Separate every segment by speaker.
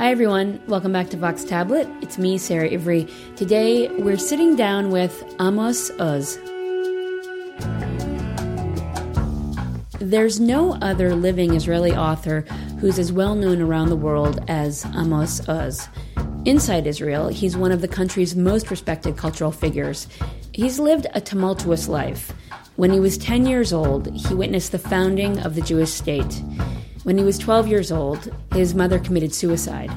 Speaker 1: Hi, everyone. Welcome back to Vox Tablet. It's me, Sarah Ivry. Today, we're sitting down with Amos Oz. There's no other living Israeli author who's as well known around the world as Amos Oz. Inside Israel, he's one of the country's most respected cultural figures. He's lived a tumultuous life. When he was 10 years old, he witnessed the founding of the Jewish state. When he was 12 years old, his mother committed suicide.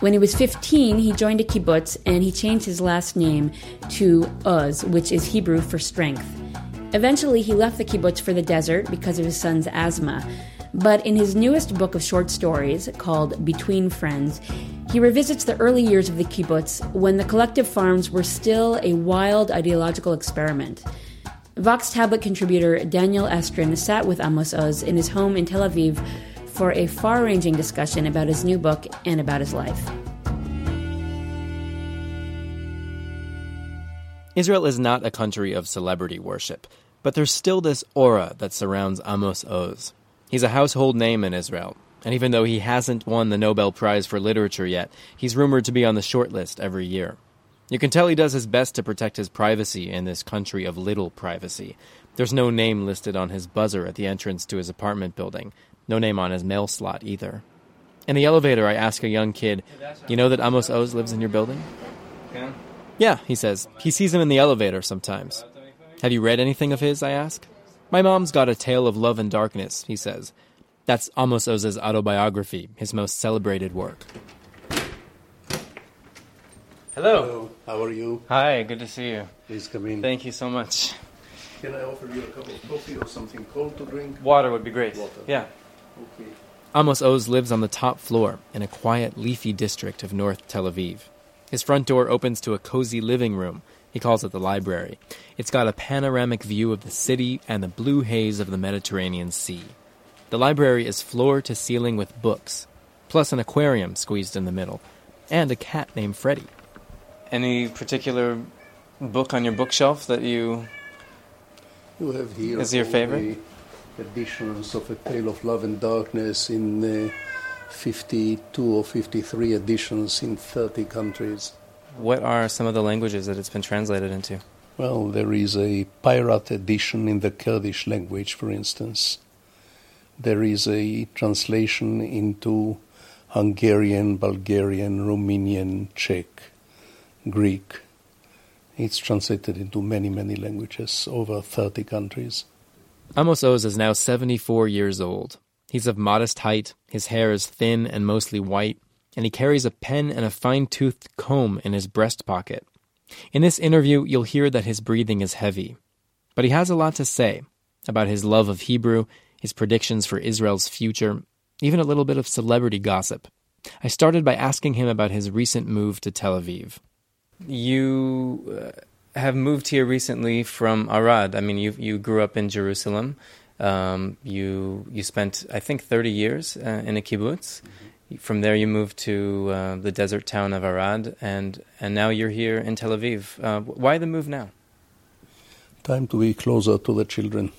Speaker 1: When he was 15, he joined a kibbutz and he changed his last name to Oz, which is Hebrew for strength. Eventually, he left the kibbutz for the desert because of his son's asthma. But in his newest book of short stories, called Between Friends, he revisits the early years of the kibbutz when the collective farms were still a wild ideological experiment. Vox Tablet contributor Daniel Estrin sat with Amos Oz in his home in Tel Aviv for a far ranging discussion about his new book and about his life.
Speaker 2: Israel is not a country of celebrity worship, but there's still this aura that surrounds Amos Oz. He's a household name in Israel, and even though he hasn't won the Nobel Prize for Literature yet, he's rumored to be on the shortlist every year. You can tell he does his best to protect his privacy in this country of little privacy. There's no name listed on his buzzer at the entrance to his apartment building, no name on his mail slot either. In the elevator, I ask a young kid, You know that Amos Oz lives in your building?
Speaker 3: Yeah.
Speaker 2: Yeah, he says. He sees him in the elevator sometimes. Have you read anything of his? I ask. My mom's got a tale of love and darkness, he says. That's Amos Oz's autobiography, his most celebrated work. Hello.
Speaker 4: Hello, how are you?
Speaker 2: Hi, good to see you.
Speaker 4: Please come in.
Speaker 2: Thank you so much.
Speaker 4: Can I offer you a cup of coffee or something cold to drink?
Speaker 2: Water would be great.
Speaker 4: Water.
Speaker 2: Yeah.
Speaker 4: Okay.
Speaker 2: Amos Oz lives on the top floor in a quiet, leafy district of North Tel Aviv. His front door opens to a cozy living room. He calls it the library. It's got a panoramic view of the city and the blue haze of the Mediterranean Sea. The library is floor to ceiling with books, plus an aquarium squeezed in the middle, and a cat named Freddie. Any particular book on your bookshelf that you
Speaker 4: You have here
Speaker 2: Is your
Speaker 4: all
Speaker 2: favorite?
Speaker 4: Editions of A Tale of Love and Darkness in uh, 52 or 53 editions in 30 countries.
Speaker 2: What are some of the languages that it's been translated into?
Speaker 4: Well, there is a pirate edition in the Kurdish language, for instance. There is a translation into Hungarian, Bulgarian, Romanian, Czech, Greek. It's translated into many, many languages, over 30 countries.
Speaker 2: Amos Oz is now 74 years old. He's of modest height, his hair is thin and mostly white, and he carries a pen and a fine toothed comb in his breast pocket. In this interview, you'll hear that his breathing is heavy. But he has a lot to say about his love of Hebrew, his predictions for Israel's future, even a little bit of celebrity gossip. I started by asking him about his recent move to Tel Aviv. You uh, have moved here recently from Arad. I mean, you you grew up in Jerusalem. Um, you you spent I think 30 years uh, in a kibbutz. From there, you moved to uh, the desert town of Arad, and and now you're here in Tel Aviv. Uh, why the move now?
Speaker 4: Time to be closer to the children.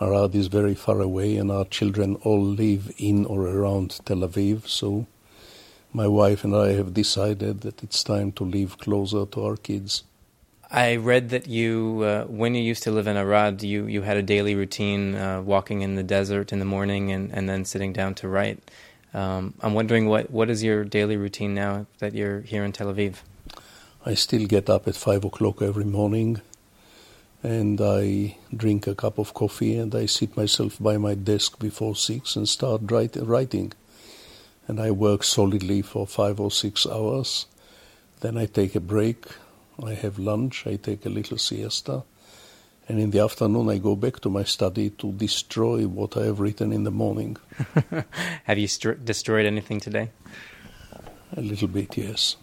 Speaker 4: Arad is very far away, and our children all live in or around Tel Aviv. So, my wife and I have decided that it's time to live closer to our kids.
Speaker 2: I read that you, uh, when you used to live in Arad, you, you had a daily routine, uh, walking in the desert in the morning and, and then sitting down to write. Um, I'm wondering what, what is your daily routine now that you're here in Tel Aviv?
Speaker 4: I still get up at five o'clock every morning, and I drink a cup of coffee, and I sit myself by my desk before six and start write, writing. And I work solidly for five or six hours. Then I take a break. I have lunch. I take a little siesta. And in the afternoon, I go back to my study to destroy what I have written in the morning.
Speaker 2: Have you str- destroyed anything today?
Speaker 4: A little bit, yes.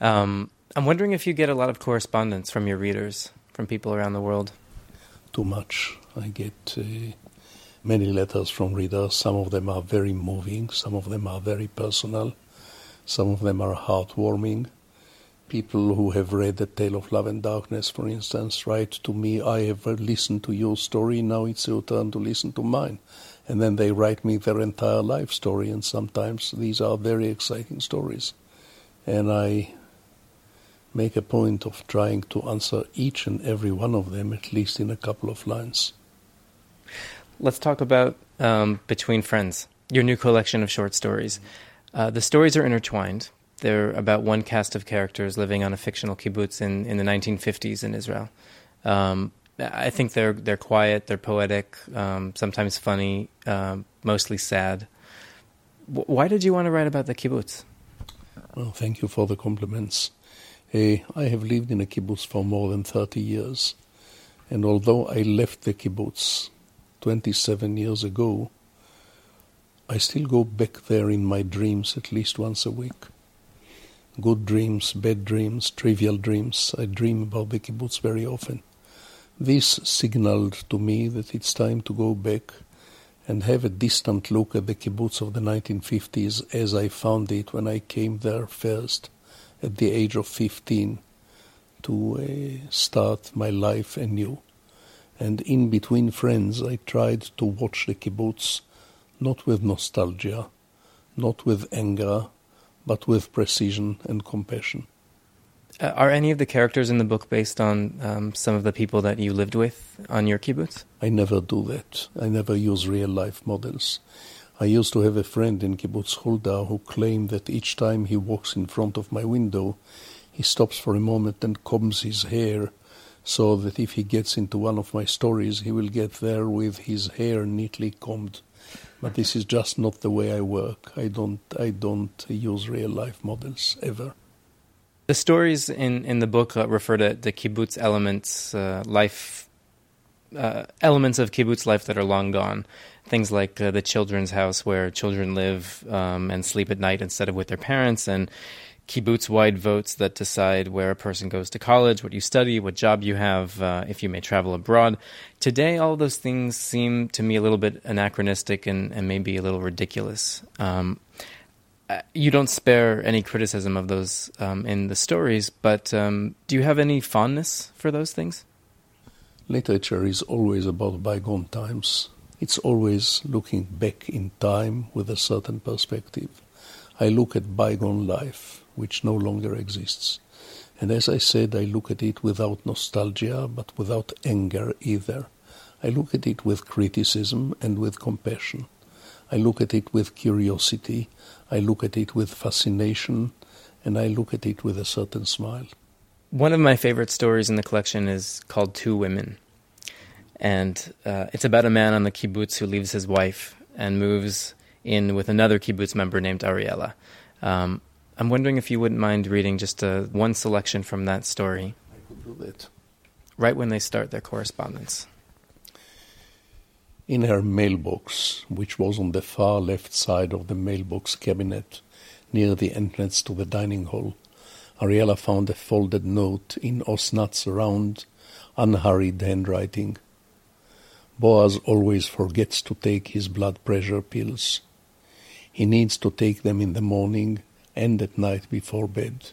Speaker 2: Um, I'm wondering if you get a lot of correspondence from your readers, from people around the world.
Speaker 4: Too much. I get uh, many letters from readers. Some of them are very moving, some of them are very personal, some of them are heartwarming. People who have read The Tale of Love and Darkness, for instance, write to me, I have listened to your story, now it's your turn to listen to mine. and then they write me their entire life story, and sometimes these are very exciting stories. And I make a point of trying to answer each and every one of them, at least in a couple of lines.
Speaker 2: Let's talk about um, Between Friends, your new collection of short stories. Uh, the stories are intertwined. They're about one cast of characters living on a fictional kibbutz in, in the 1950s in Israel. Um, I think they're they're quiet, they're poetic, um, sometimes funny, um, mostly sad. W- why did you want to write about the kibbutz?
Speaker 4: Well, thank you for the compliments. Uh, I have lived in a kibbutz for more than 30 years, and although I left the kibbutz 27 years ago, I still go back there in my dreams at least once a week. Good dreams, bad dreams, trivial dreams. I dream about the kibbutz very often. This signaled to me that it's time to go back and have a distant look at the kibbutz of the 1950s as I found it when I came there first at the age of 15 to uh, start my life anew. And in between friends, I tried to watch the kibbutz not with nostalgia, not with anger, but with precision and compassion.
Speaker 2: Uh, are any of the characters in the book based on um, some of the people that you lived with on your kibbutz?
Speaker 4: I never do that. I never use real life models. I used to have a friend in Kibbutz Hulda who claimed that each time he walks in front of my window, he stops for a moment and combs his hair so that if he gets into one of my stories, he will get there with his hair neatly combed. But this is just not the way I work. I don't, I don't use real life models ever.
Speaker 2: The stories in, in the book uh, refer to the kibbutz elements, uh, life uh, elements of kibbutz life that are long gone. Things like uh, the children's house where children live um, and sleep at night instead of with their parents, and kibbutz wide votes that decide where a person goes to college, what you study, what job you have, uh, if you may travel abroad. Today, all those things seem to me a little bit anachronistic and, and maybe a little ridiculous. Um, uh, you don't spare any criticism of those um, in the stories, but um, do you have any fondness for those things?
Speaker 4: Literature is always about bygone times. It's always looking back in time with a certain perspective. I look at bygone life, which no longer exists. And as I said, I look at it without nostalgia, but without anger either. I look at it with criticism and with compassion. I look at it with curiosity I look at it with fascination and I look at it with a certain smile.
Speaker 2: One of my favorite stories in the collection is called Two Women. And uh, it's about a man on the kibbutz who leaves his wife and moves in with another kibbutz member named Ariella. Um, I'm wondering if you wouldn't mind reading just a, uh, one selection from that story.
Speaker 4: I could do that.
Speaker 2: Right when they start their correspondence.
Speaker 4: In her mailbox, which was on the far left side of the mailbox cabinet near the entrance to the dining hall, Ariella found a folded note in Osnat's round, unhurried handwriting. Boaz always forgets to take his blood pressure pills. He needs to take them in the morning and at night before bed.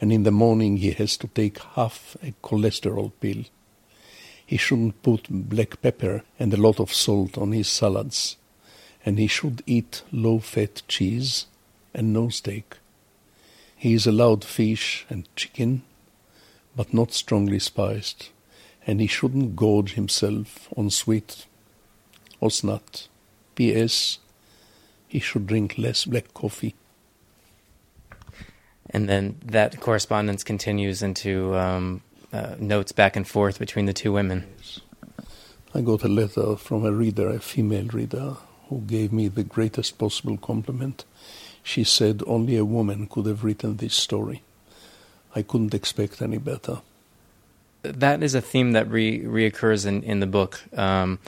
Speaker 4: And in the morning he has to take half a cholesterol pill he shouldn't put black pepper and a lot of salt on his salads, and he should eat low fat cheese and no steak. He is allowed fish and chicken, but not strongly spiced, and he shouldn't gorge himself on sweet osnat. P.S. He should drink less black coffee.
Speaker 2: And then that correspondence continues into um, uh, notes back and forth between the two women.
Speaker 4: I got a letter from a reader, a female reader, who gave me the greatest possible compliment. She said only a woman could have written this story. I couldn't expect any better.
Speaker 2: That is a theme that re- reoccurs in, in the book. Um,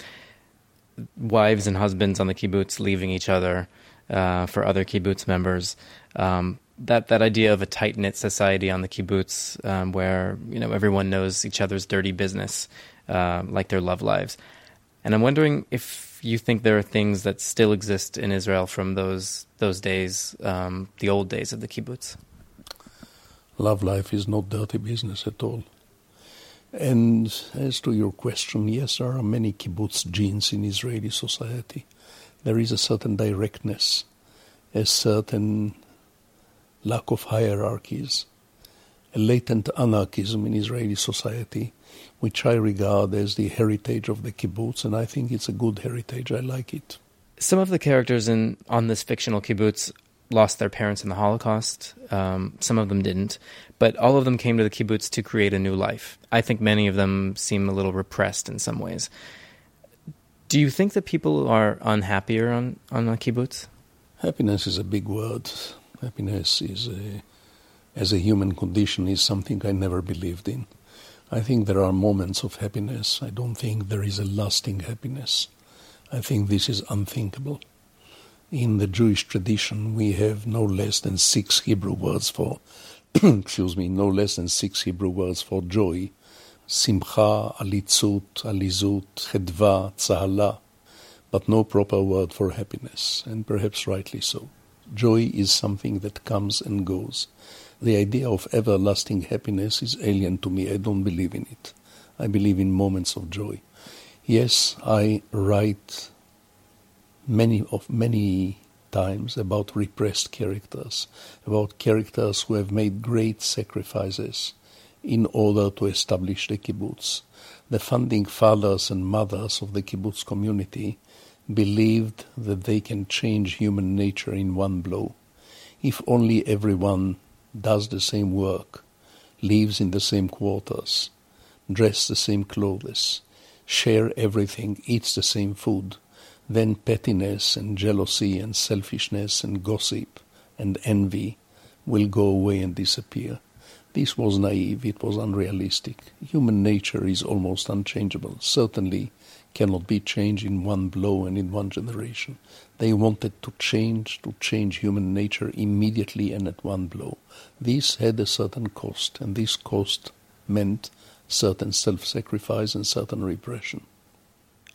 Speaker 2: wives and husbands on the kibbutz leaving each other uh, for other kibbutz members. Um, that that idea of a tight knit society on the kibbutz, um, where you know everyone knows each other's dirty business, uh, like their love lives, and I'm wondering if you think there are things that still exist in Israel from those those days, um, the old days of the kibbutz.
Speaker 4: Love life is not dirty business at all. And as to your question, yes, there are many kibbutz genes in Israeli society. There is a certain directness, a certain lack of hierarchies, a latent anarchism in Israeli society, which I regard as the heritage of the kibbutz, and I think it's a good heritage. I like it.
Speaker 2: Some of the characters in on this fictional kibbutz lost their parents in the Holocaust. Um, some of them didn't, but all of them came to the kibbutz to create a new life. I think many of them seem a little repressed in some ways. Do you think that people are unhappier on on a kibbutz?
Speaker 4: Happiness is a big word. Happiness is a, as a human condition is something I never believed in. I think there are moments of happiness. I don't think there is a lasting happiness. I think this is unthinkable. In the Jewish tradition, we have no less than six Hebrew words for, excuse me, no less than six Hebrew words for joy. Simcha, alitzut, alizut, chedva, tzahala, but no proper word for happiness, and perhaps rightly so. Joy is something that comes and goes. The idea of everlasting happiness is alien to me. I don't believe in it. I believe in moments of joy. Yes, I write many of many times about repressed characters, about characters who have made great sacrifices in order to establish the kibbutz. The founding fathers and mothers of the kibbutz community believed that they can change human nature in one blow. If only everyone does the same work, lives in the same quarters, dress the same clothes, share everything, eats the same food, then pettiness and jealousy and selfishness and gossip and envy will go away and disappear. This was naive, it was unrealistic. Human nature is almost unchangeable, certainly cannot be changed in one blow and in one generation. They wanted to change, to change human nature immediately and at one blow. This had a certain cost, and this cost meant certain self sacrifice and certain repression.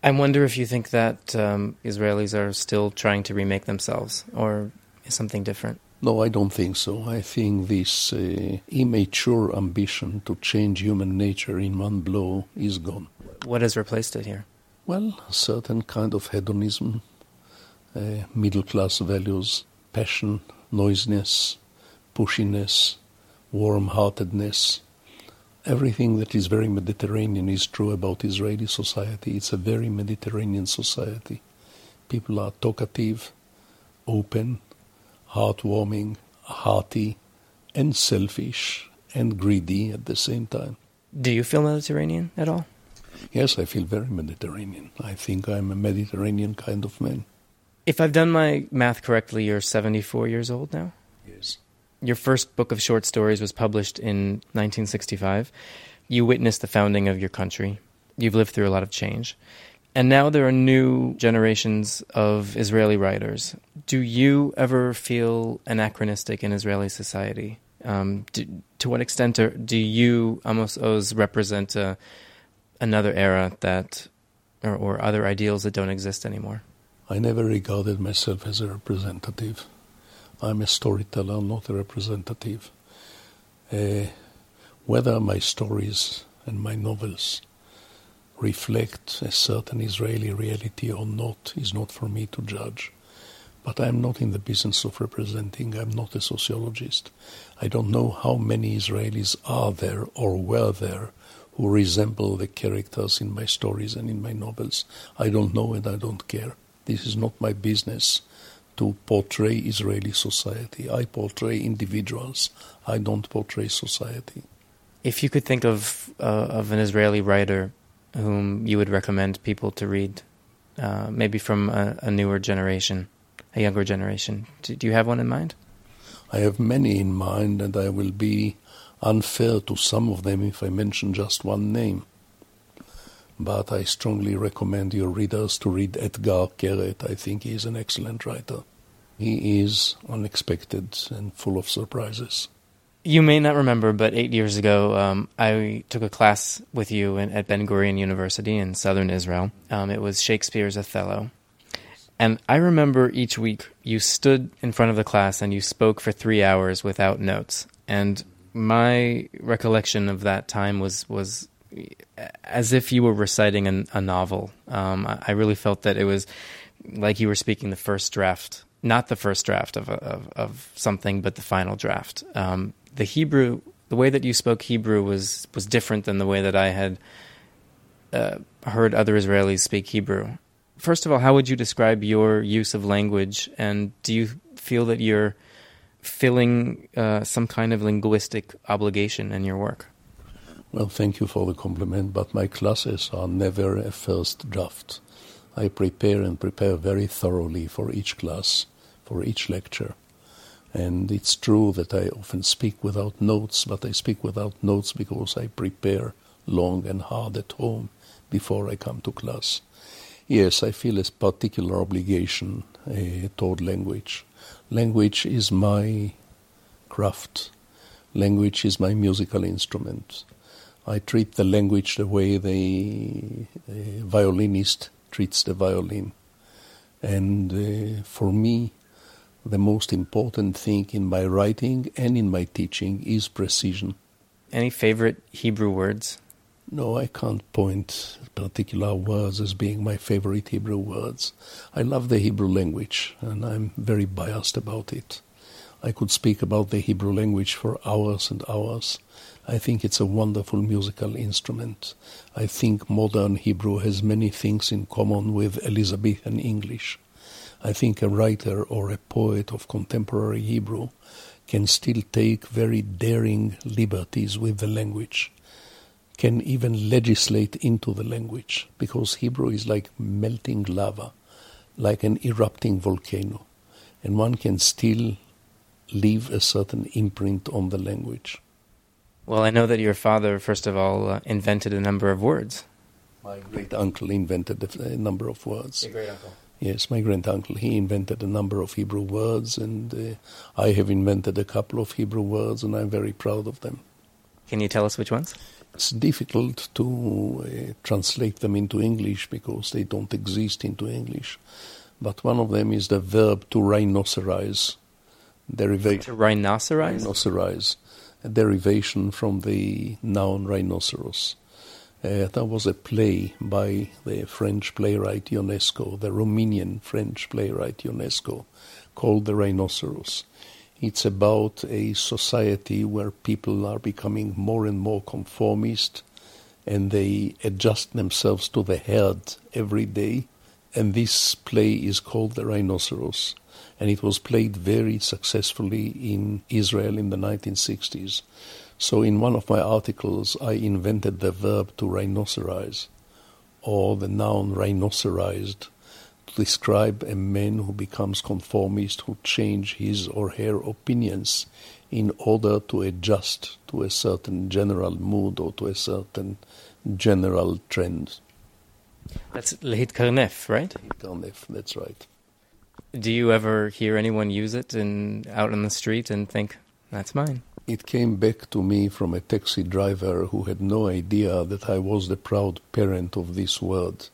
Speaker 2: I wonder if you think that um, Israelis are still trying to remake themselves, or is something different?
Speaker 4: No, I don't think so. I think this uh, immature ambition to change human nature in one blow is gone.
Speaker 2: What has replaced it here?
Speaker 4: Well, a certain kind of hedonism, uh, middle class values, passion, noisiness, pushiness, warm heartedness, everything that is very Mediterranean is true about Israeli society. It's a very Mediterranean society. People are talkative, open, heartwarming, hearty, and selfish and greedy at the same time.
Speaker 2: Do you feel Mediterranean at all?
Speaker 4: Yes, I feel very Mediterranean. I think I'm a Mediterranean kind of man.
Speaker 2: If I've done my math correctly, you're 74 years old now?
Speaker 4: Yes.
Speaker 2: Your first book of short stories was published in 1965. You witnessed the founding of your country. You've lived through a lot of change. And now there are new generations of Israeli writers. Do you ever feel anachronistic in Israeli society? Um, do, to what extent are, do you, Amos Oz, represent a, another era that, or, or other ideals that don't exist anymore?
Speaker 4: I never regarded myself as a representative. I'm a storyteller, not a representative. Uh, whether my stories and my novels reflect a certain Israeli reality or not is not for me to judge. But I'm not in the business of representing, I'm not a sociologist. I don't know how many Israelis are there or were there who resemble the characters in my stories and in my novels. I don't know and I don't care. This is not my business to portray Israeli society. I portray individuals. I don't portray society.
Speaker 2: If you could think of uh, of an Israeli writer whom you would recommend people to read, uh, maybe from a, a, newer generation, a younger generation, do, do you have one in mind?
Speaker 4: I have many in mind, and I will be unfair to some of them if I mention just one name. But I strongly recommend your readers to read Edgar Keret. I think he is an excellent writer. He is unexpected and full of surprises.
Speaker 2: You may not remember, but eight years ago, um, I took a class with you in, at Ben Gurion University in southern Israel. Um, it was Shakespeare's Othello. And I remember each week you stood in front of the class and you spoke for three hours without notes. And my recollection of that time was was as if you were reciting an, a novel. Um, I, I, really felt that it was like you were speaking the first draft, not the first draft of, of, of something, but the final draft. Um, the Hebrew, the way that you spoke Hebrew was was different than the way that I had uh, heard other Israelis speak Hebrew. First of all, how would you describe your use of language, and do you feel that you're filling uh, some kind of linguistic obligation in your work?
Speaker 4: Well, thank you for the compliment, but my classes are never a first draft. I prepare and prepare very thoroughly for each class, for each lecture. And it's true that I often speak without notes, but I speak without notes because I prepare long and hard at home before I come to class. Yes, I feel a particular obligation uh, toward language. Language is my craft. Language is my musical instrument. I treat the language the way the, violinist treats the violin. And uh, for me, the most important thing in my writing and in my teaching is precision.
Speaker 2: Any favorite Hebrew words?
Speaker 4: No, I can't point particular words as being my favorite Hebrew words. I love the Hebrew language, and I'm very biased about it. I could speak about the Hebrew language for hours and hours. I think it's a wonderful musical instrument. I think modern Hebrew has many things in common with Elizabethan English. I think a writer or a poet of contemporary Hebrew can still take very daring liberties with the language can even legislate into the language because Hebrew is like melting lava, like an erupting volcano, and one can still leave a certain imprint on the language.
Speaker 2: Well, I know that your father, first of all, uh, invented a number of words.
Speaker 4: My great uncle invented a number of words.
Speaker 2: Your great uncle?
Speaker 4: Yes, my great uncle. He invented a number of Hebrew words, and uh, I have invented a couple of Hebrew words, and I'm very proud of them.
Speaker 2: Can you tell us which ones?
Speaker 4: It's difficult to uh, translate them into English because they don't exist into English. But one of them is the verb to rhinocerize.
Speaker 2: Derivation. To rhinocerize?
Speaker 4: Rhinocerize. A derivation from the noun rhinoceros. Uh, that was a play by the French playwright Ionesco, the Romanian French playwright Ionesco, called The Rhinoceros. It's about a society where people are becoming more and more conformist and they adjust themselves to the herd every day. And this play is called The Rhinoceros. And it was played very successfully in Israel in the 1960s. So, in one of my articles, I invented the verb to rhinocerize, or the noun rhinocerized, describe a man who becomes conformist, who change his or her opinions in order to adjust to a certain general mood or to a certain general trend.
Speaker 2: That's lehit Karnef, right?
Speaker 4: Lahit Karnef, that's right.
Speaker 2: Do you ever hear anyone use it in, out on the street and think, that's mine?
Speaker 4: It came back to me from a taxi driver who had no idea that I was the proud parent of this word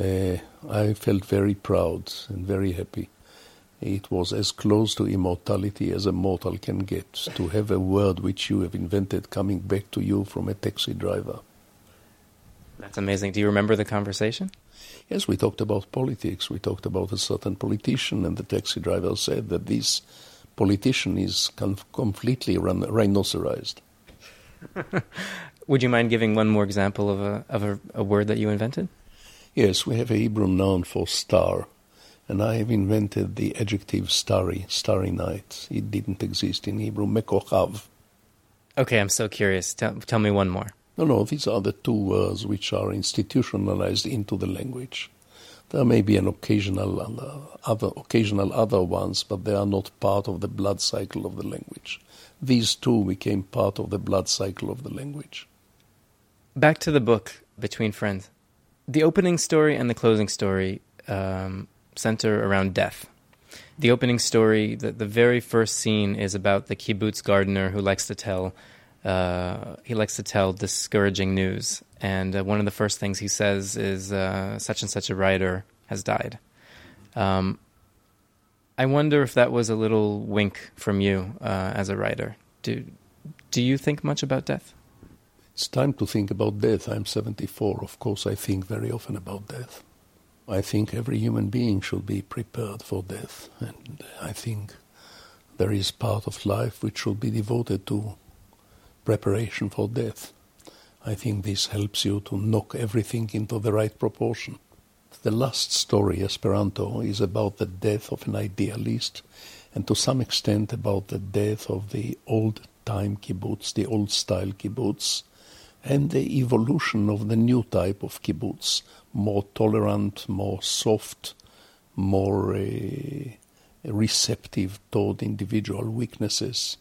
Speaker 4: uh, I felt very proud and very happy. It was as close to immortality as a mortal can get to have a word which you have invented coming back to you from a taxi driver.
Speaker 2: That's amazing. Do you remember the conversation?
Speaker 4: Yes, we talked about politics. We talked about a certain politician, and the taxi driver said that this politician is completely rhinocerized.
Speaker 2: Would you mind giving one more example of a of a, a word that you invented?
Speaker 4: Yes, we have a Hebrew noun for star, and I have invented the adjective starry, starry night. It didn't exist in Hebrew, mekochav.
Speaker 2: Okay, I'm so curious. Tell, tell me one more.
Speaker 4: No, no, these are the two words which are institutionalized into the language. There may be an occasional other, occasional other ones, but they are not part of the blood cycle of the language. These two became part of the blood cycle of the language.
Speaker 2: Back to the book, Between Friends the opening story and the closing story um, center around death. The opening story, the, the very first scene, is about the kibbutz gardener who likes to tell uh, he likes to tell discouraging news. And uh, one of the first things he says is uh, such and such a writer has died. Um, I wonder if that was a little wink from you uh, as a writer. Do do you think much about death?
Speaker 4: It's time to think about death. I'm 74. Of course, I think very often about death. I think every human being should be prepared for death. And I think there is part of life which should be devoted to preparation for death. I think this helps you to knock everything into the right proportion. The last story, Esperanto, is about the death of an idealist and to some extent about the death of the old time kibbutz, the old style kibbutz, and the evolution of the new type of kibbutz, more tolerant, more soft, more uh, receptive toward individual weaknesses.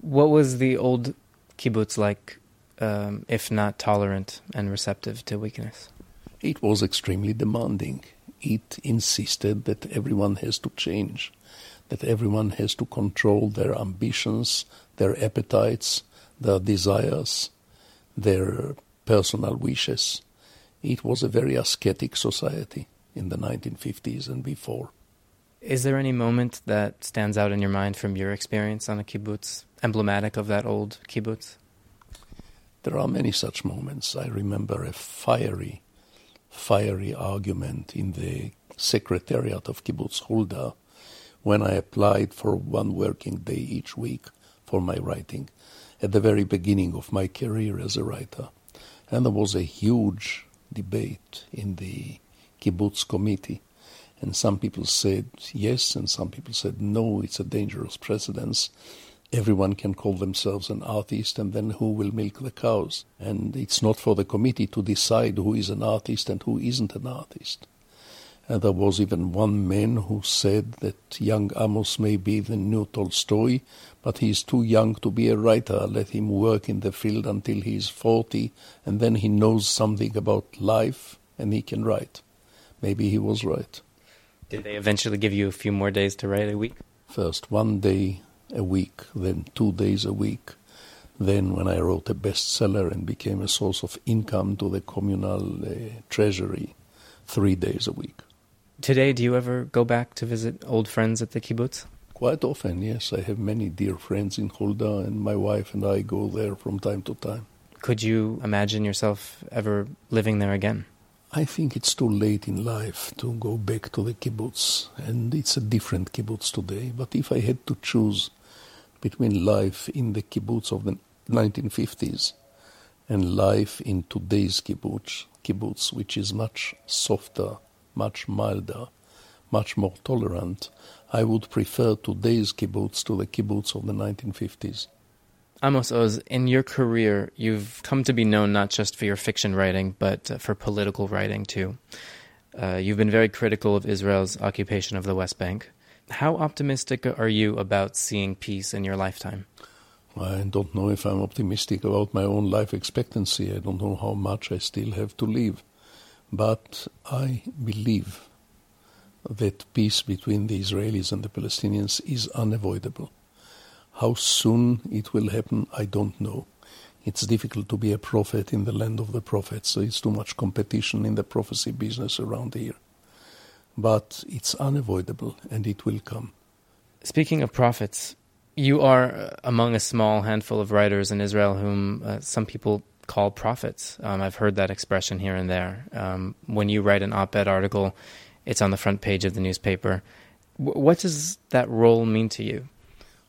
Speaker 2: What was the old kibbutz like, um, if not tolerant and receptive to weakness?
Speaker 4: It was extremely demanding. It insisted that everyone has to change, that everyone has to control their ambitions, their appetites, their desires, their personal wishes. It was a very ascetic society in the 1950s and before.
Speaker 2: Is there any moment that stands out in your mind from your experience on a kibbutz, emblematic of that old kibbutz?
Speaker 4: There are many such moments. I remember a fiery, fiery argument in the secretariat of Kibbutz Hulda when I applied for one working day each week for my writing at the very beginning of my career as a writer. And there was a huge debate in the kibbutz committee. And some people said yes, and some people said no, it's a dangerous precedence. Everyone can call themselves an artist, and then who will milk the cows? And it's not for the committee to decide who is an artist and who isn't an artist. And there was even one man who said that young Amos may be the new Tolstoy, but he is too young to be a writer. Let him work in the field until he is 40, and then he knows something about life and he can write. Maybe he was right.
Speaker 2: Did they eventually give you a few more days to write a week?
Speaker 4: First one day a week, then two days a week. Then, when I wrote a bestseller and became a source of income to the communal uh, treasury, three days a week.
Speaker 2: Today, do you ever go back to visit old friends at the kibbutz?
Speaker 4: Quite often, yes. I have many dear friends in Hulda, and my wife and I go there from time to time.
Speaker 2: Could you imagine yourself ever living there again?
Speaker 4: I think it's too late in life to go back to the kibbutz, and it's a different kibbutz today. But if I had to choose between life in the kibbutz of the 1950s and life in today's kibbutz, kibbutz, which is much softer, much milder, much more tolerant, I would prefer today's kibbutz to the kibbutz of the 1950s.
Speaker 2: Amos Oz, in your career, you've come to be known not just for your fiction writing, but uh, for political writing too. Uh, you've been very critical of Israel's occupation of the West Bank. How optimistic are you about seeing peace in your lifetime?
Speaker 4: I don't know if I'm optimistic about my own life expectancy. I don't know how much I still have to live. But I believe that peace between the Israelis and the Palestinians is unavoidable. How soon it will happen, I don't know. It's difficult to be a prophet in the land of the prophets, so it's too much competition in the prophecy business around here. But it's unavoidable and it will come.
Speaker 2: Speaking of prophets, you are among a small handful of writers in Israel whom uh, some people call prophets. Um, I've heard that expression here and there. Um, when you write an op ed article, it's on the front page of the newspaper. W- what does that role mean to you?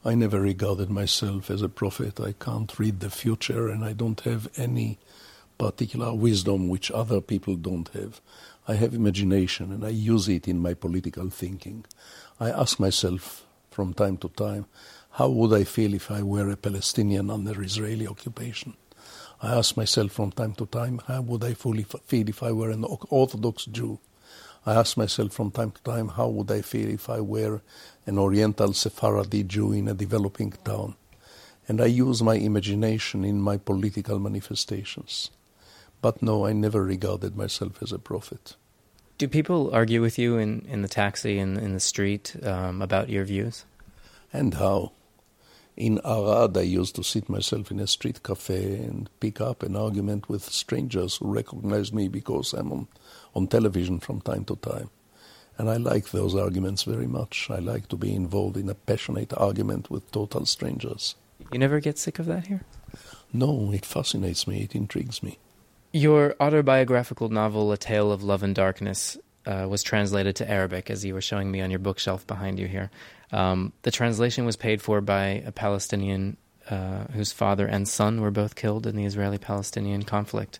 Speaker 4: I never regarded myself as a prophet. I can't read the future, and I don't have any particular wisdom which other people don't have. I have imagination, and I use it in my political thinking. I ask myself from time to time, how would I feel if I were a Palestinian under Israeli occupation? I ask myself from time to time, how would I fully feel if I were an Orthodox Jew? I ask myself from time to time, how would I feel if I were an Oriental Sephardi Jew in a developing town? And I use my imagination in my political manifestations. But no, I never regarded myself as a prophet.
Speaker 2: Do people argue with you in, in the taxi and in the street um, about your views?
Speaker 4: And how? In Arad, I used to sit myself in a street cafe and pick up an argument with strangers who recognize me because I'm on, on television from time to time. And I like those arguments very much. I like to be involved in a passionate argument with total strangers.
Speaker 2: You never get sick of that here?
Speaker 4: No, it fascinates me, it intrigues me.
Speaker 2: Your autobiographical novel, A Tale of Love and Darkness, uh, was translated to Arabic, as you were showing me on your bookshelf behind you here. Um, the translation was paid for by a Palestinian uh, whose father and son were both killed in the Israeli Palestinian conflict.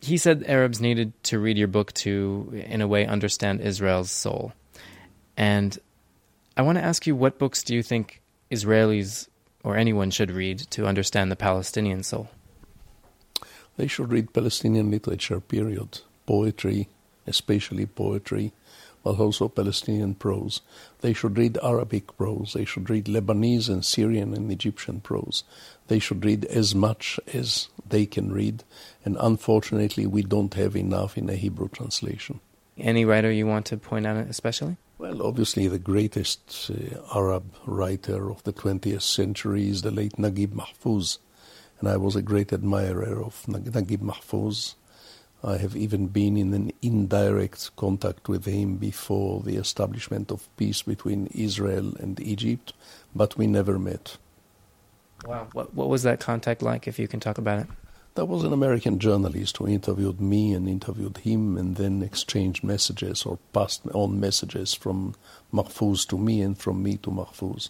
Speaker 2: He said Arabs needed to read your book to, in a way, understand Israel's soul. And I want to ask you what books do you think Israelis or anyone should read to understand the Palestinian soul?
Speaker 4: They should read Palestinian literature, period. Poetry, especially poetry, but also Palestinian prose. They should read Arabic prose. They should read Lebanese and Syrian and Egyptian prose. They should read as much as they can read. And unfortunately, we don't have enough in a Hebrew translation.
Speaker 2: Any writer you want to point out especially?
Speaker 4: Well, obviously, the greatest uh, Arab writer of the 20th century is the late Naguib Mahfouz. And I was a great admirer of Naguib Mahfouz. I have even been in an indirect contact with him before the establishment of peace between Israel and Egypt, but we never met.
Speaker 2: Wow. What, what was that contact like, if you can talk about it?
Speaker 4: There was an American journalist who interviewed me and interviewed him and then exchanged messages or passed on messages from Mahfouz to me and from me to Mahfouz.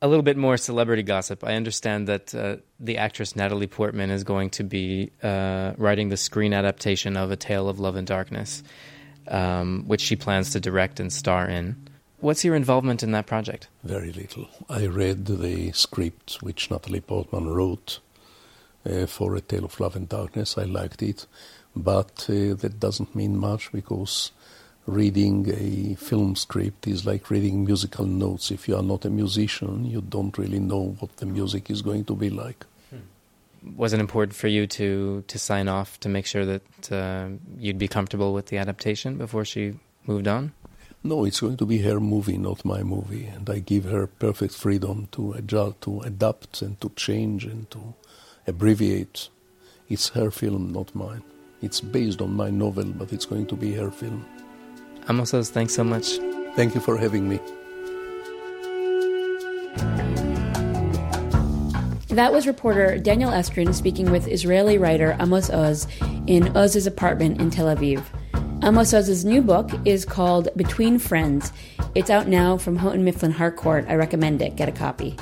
Speaker 2: A little bit more celebrity gossip. I understand that uh, the actress Natalie Portman is going to be uh, writing the screen adaptation of A Tale of Love and Darkness, um, which she plans to direct and star in. What's your involvement in that project?
Speaker 4: Very little. I read the script which Natalie Portman wrote uh, for A Tale of Love and Darkness. I liked it, but uh, that doesn't mean much because reading a film script is like reading musical notes. If you are not a musician, you don't really know what the music is going to be like.
Speaker 2: Was it important for you to, to sign off to make sure that uh, you'd be comfortable with the adaptation before she moved on?
Speaker 4: No, it's going to be her movie, not my movie, and I give her perfect freedom to adjust, to adapt, and to change, and to abbreviate. It's her film, not mine. It's based on my novel, but it's going to be her film.
Speaker 2: Amos Oz, thanks so much.
Speaker 4: Thank you for having me.
Speaker 1: That was reporter Daniel Estrin speaking with Israeli writer Amos Oz in Oz's apartment in Tel Aviv. Amos Oz's new book is called Between Friends. It's out now from Houghton Mifflin Harcourt. I recommend it. Get a copy.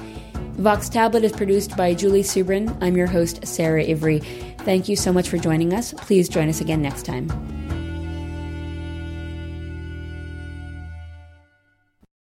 Speaker 1: Vox Tablet is produced by Julie Subrin. I'm your host, Sarah Ivry. Thank you so much for joining us. Please join us again next time.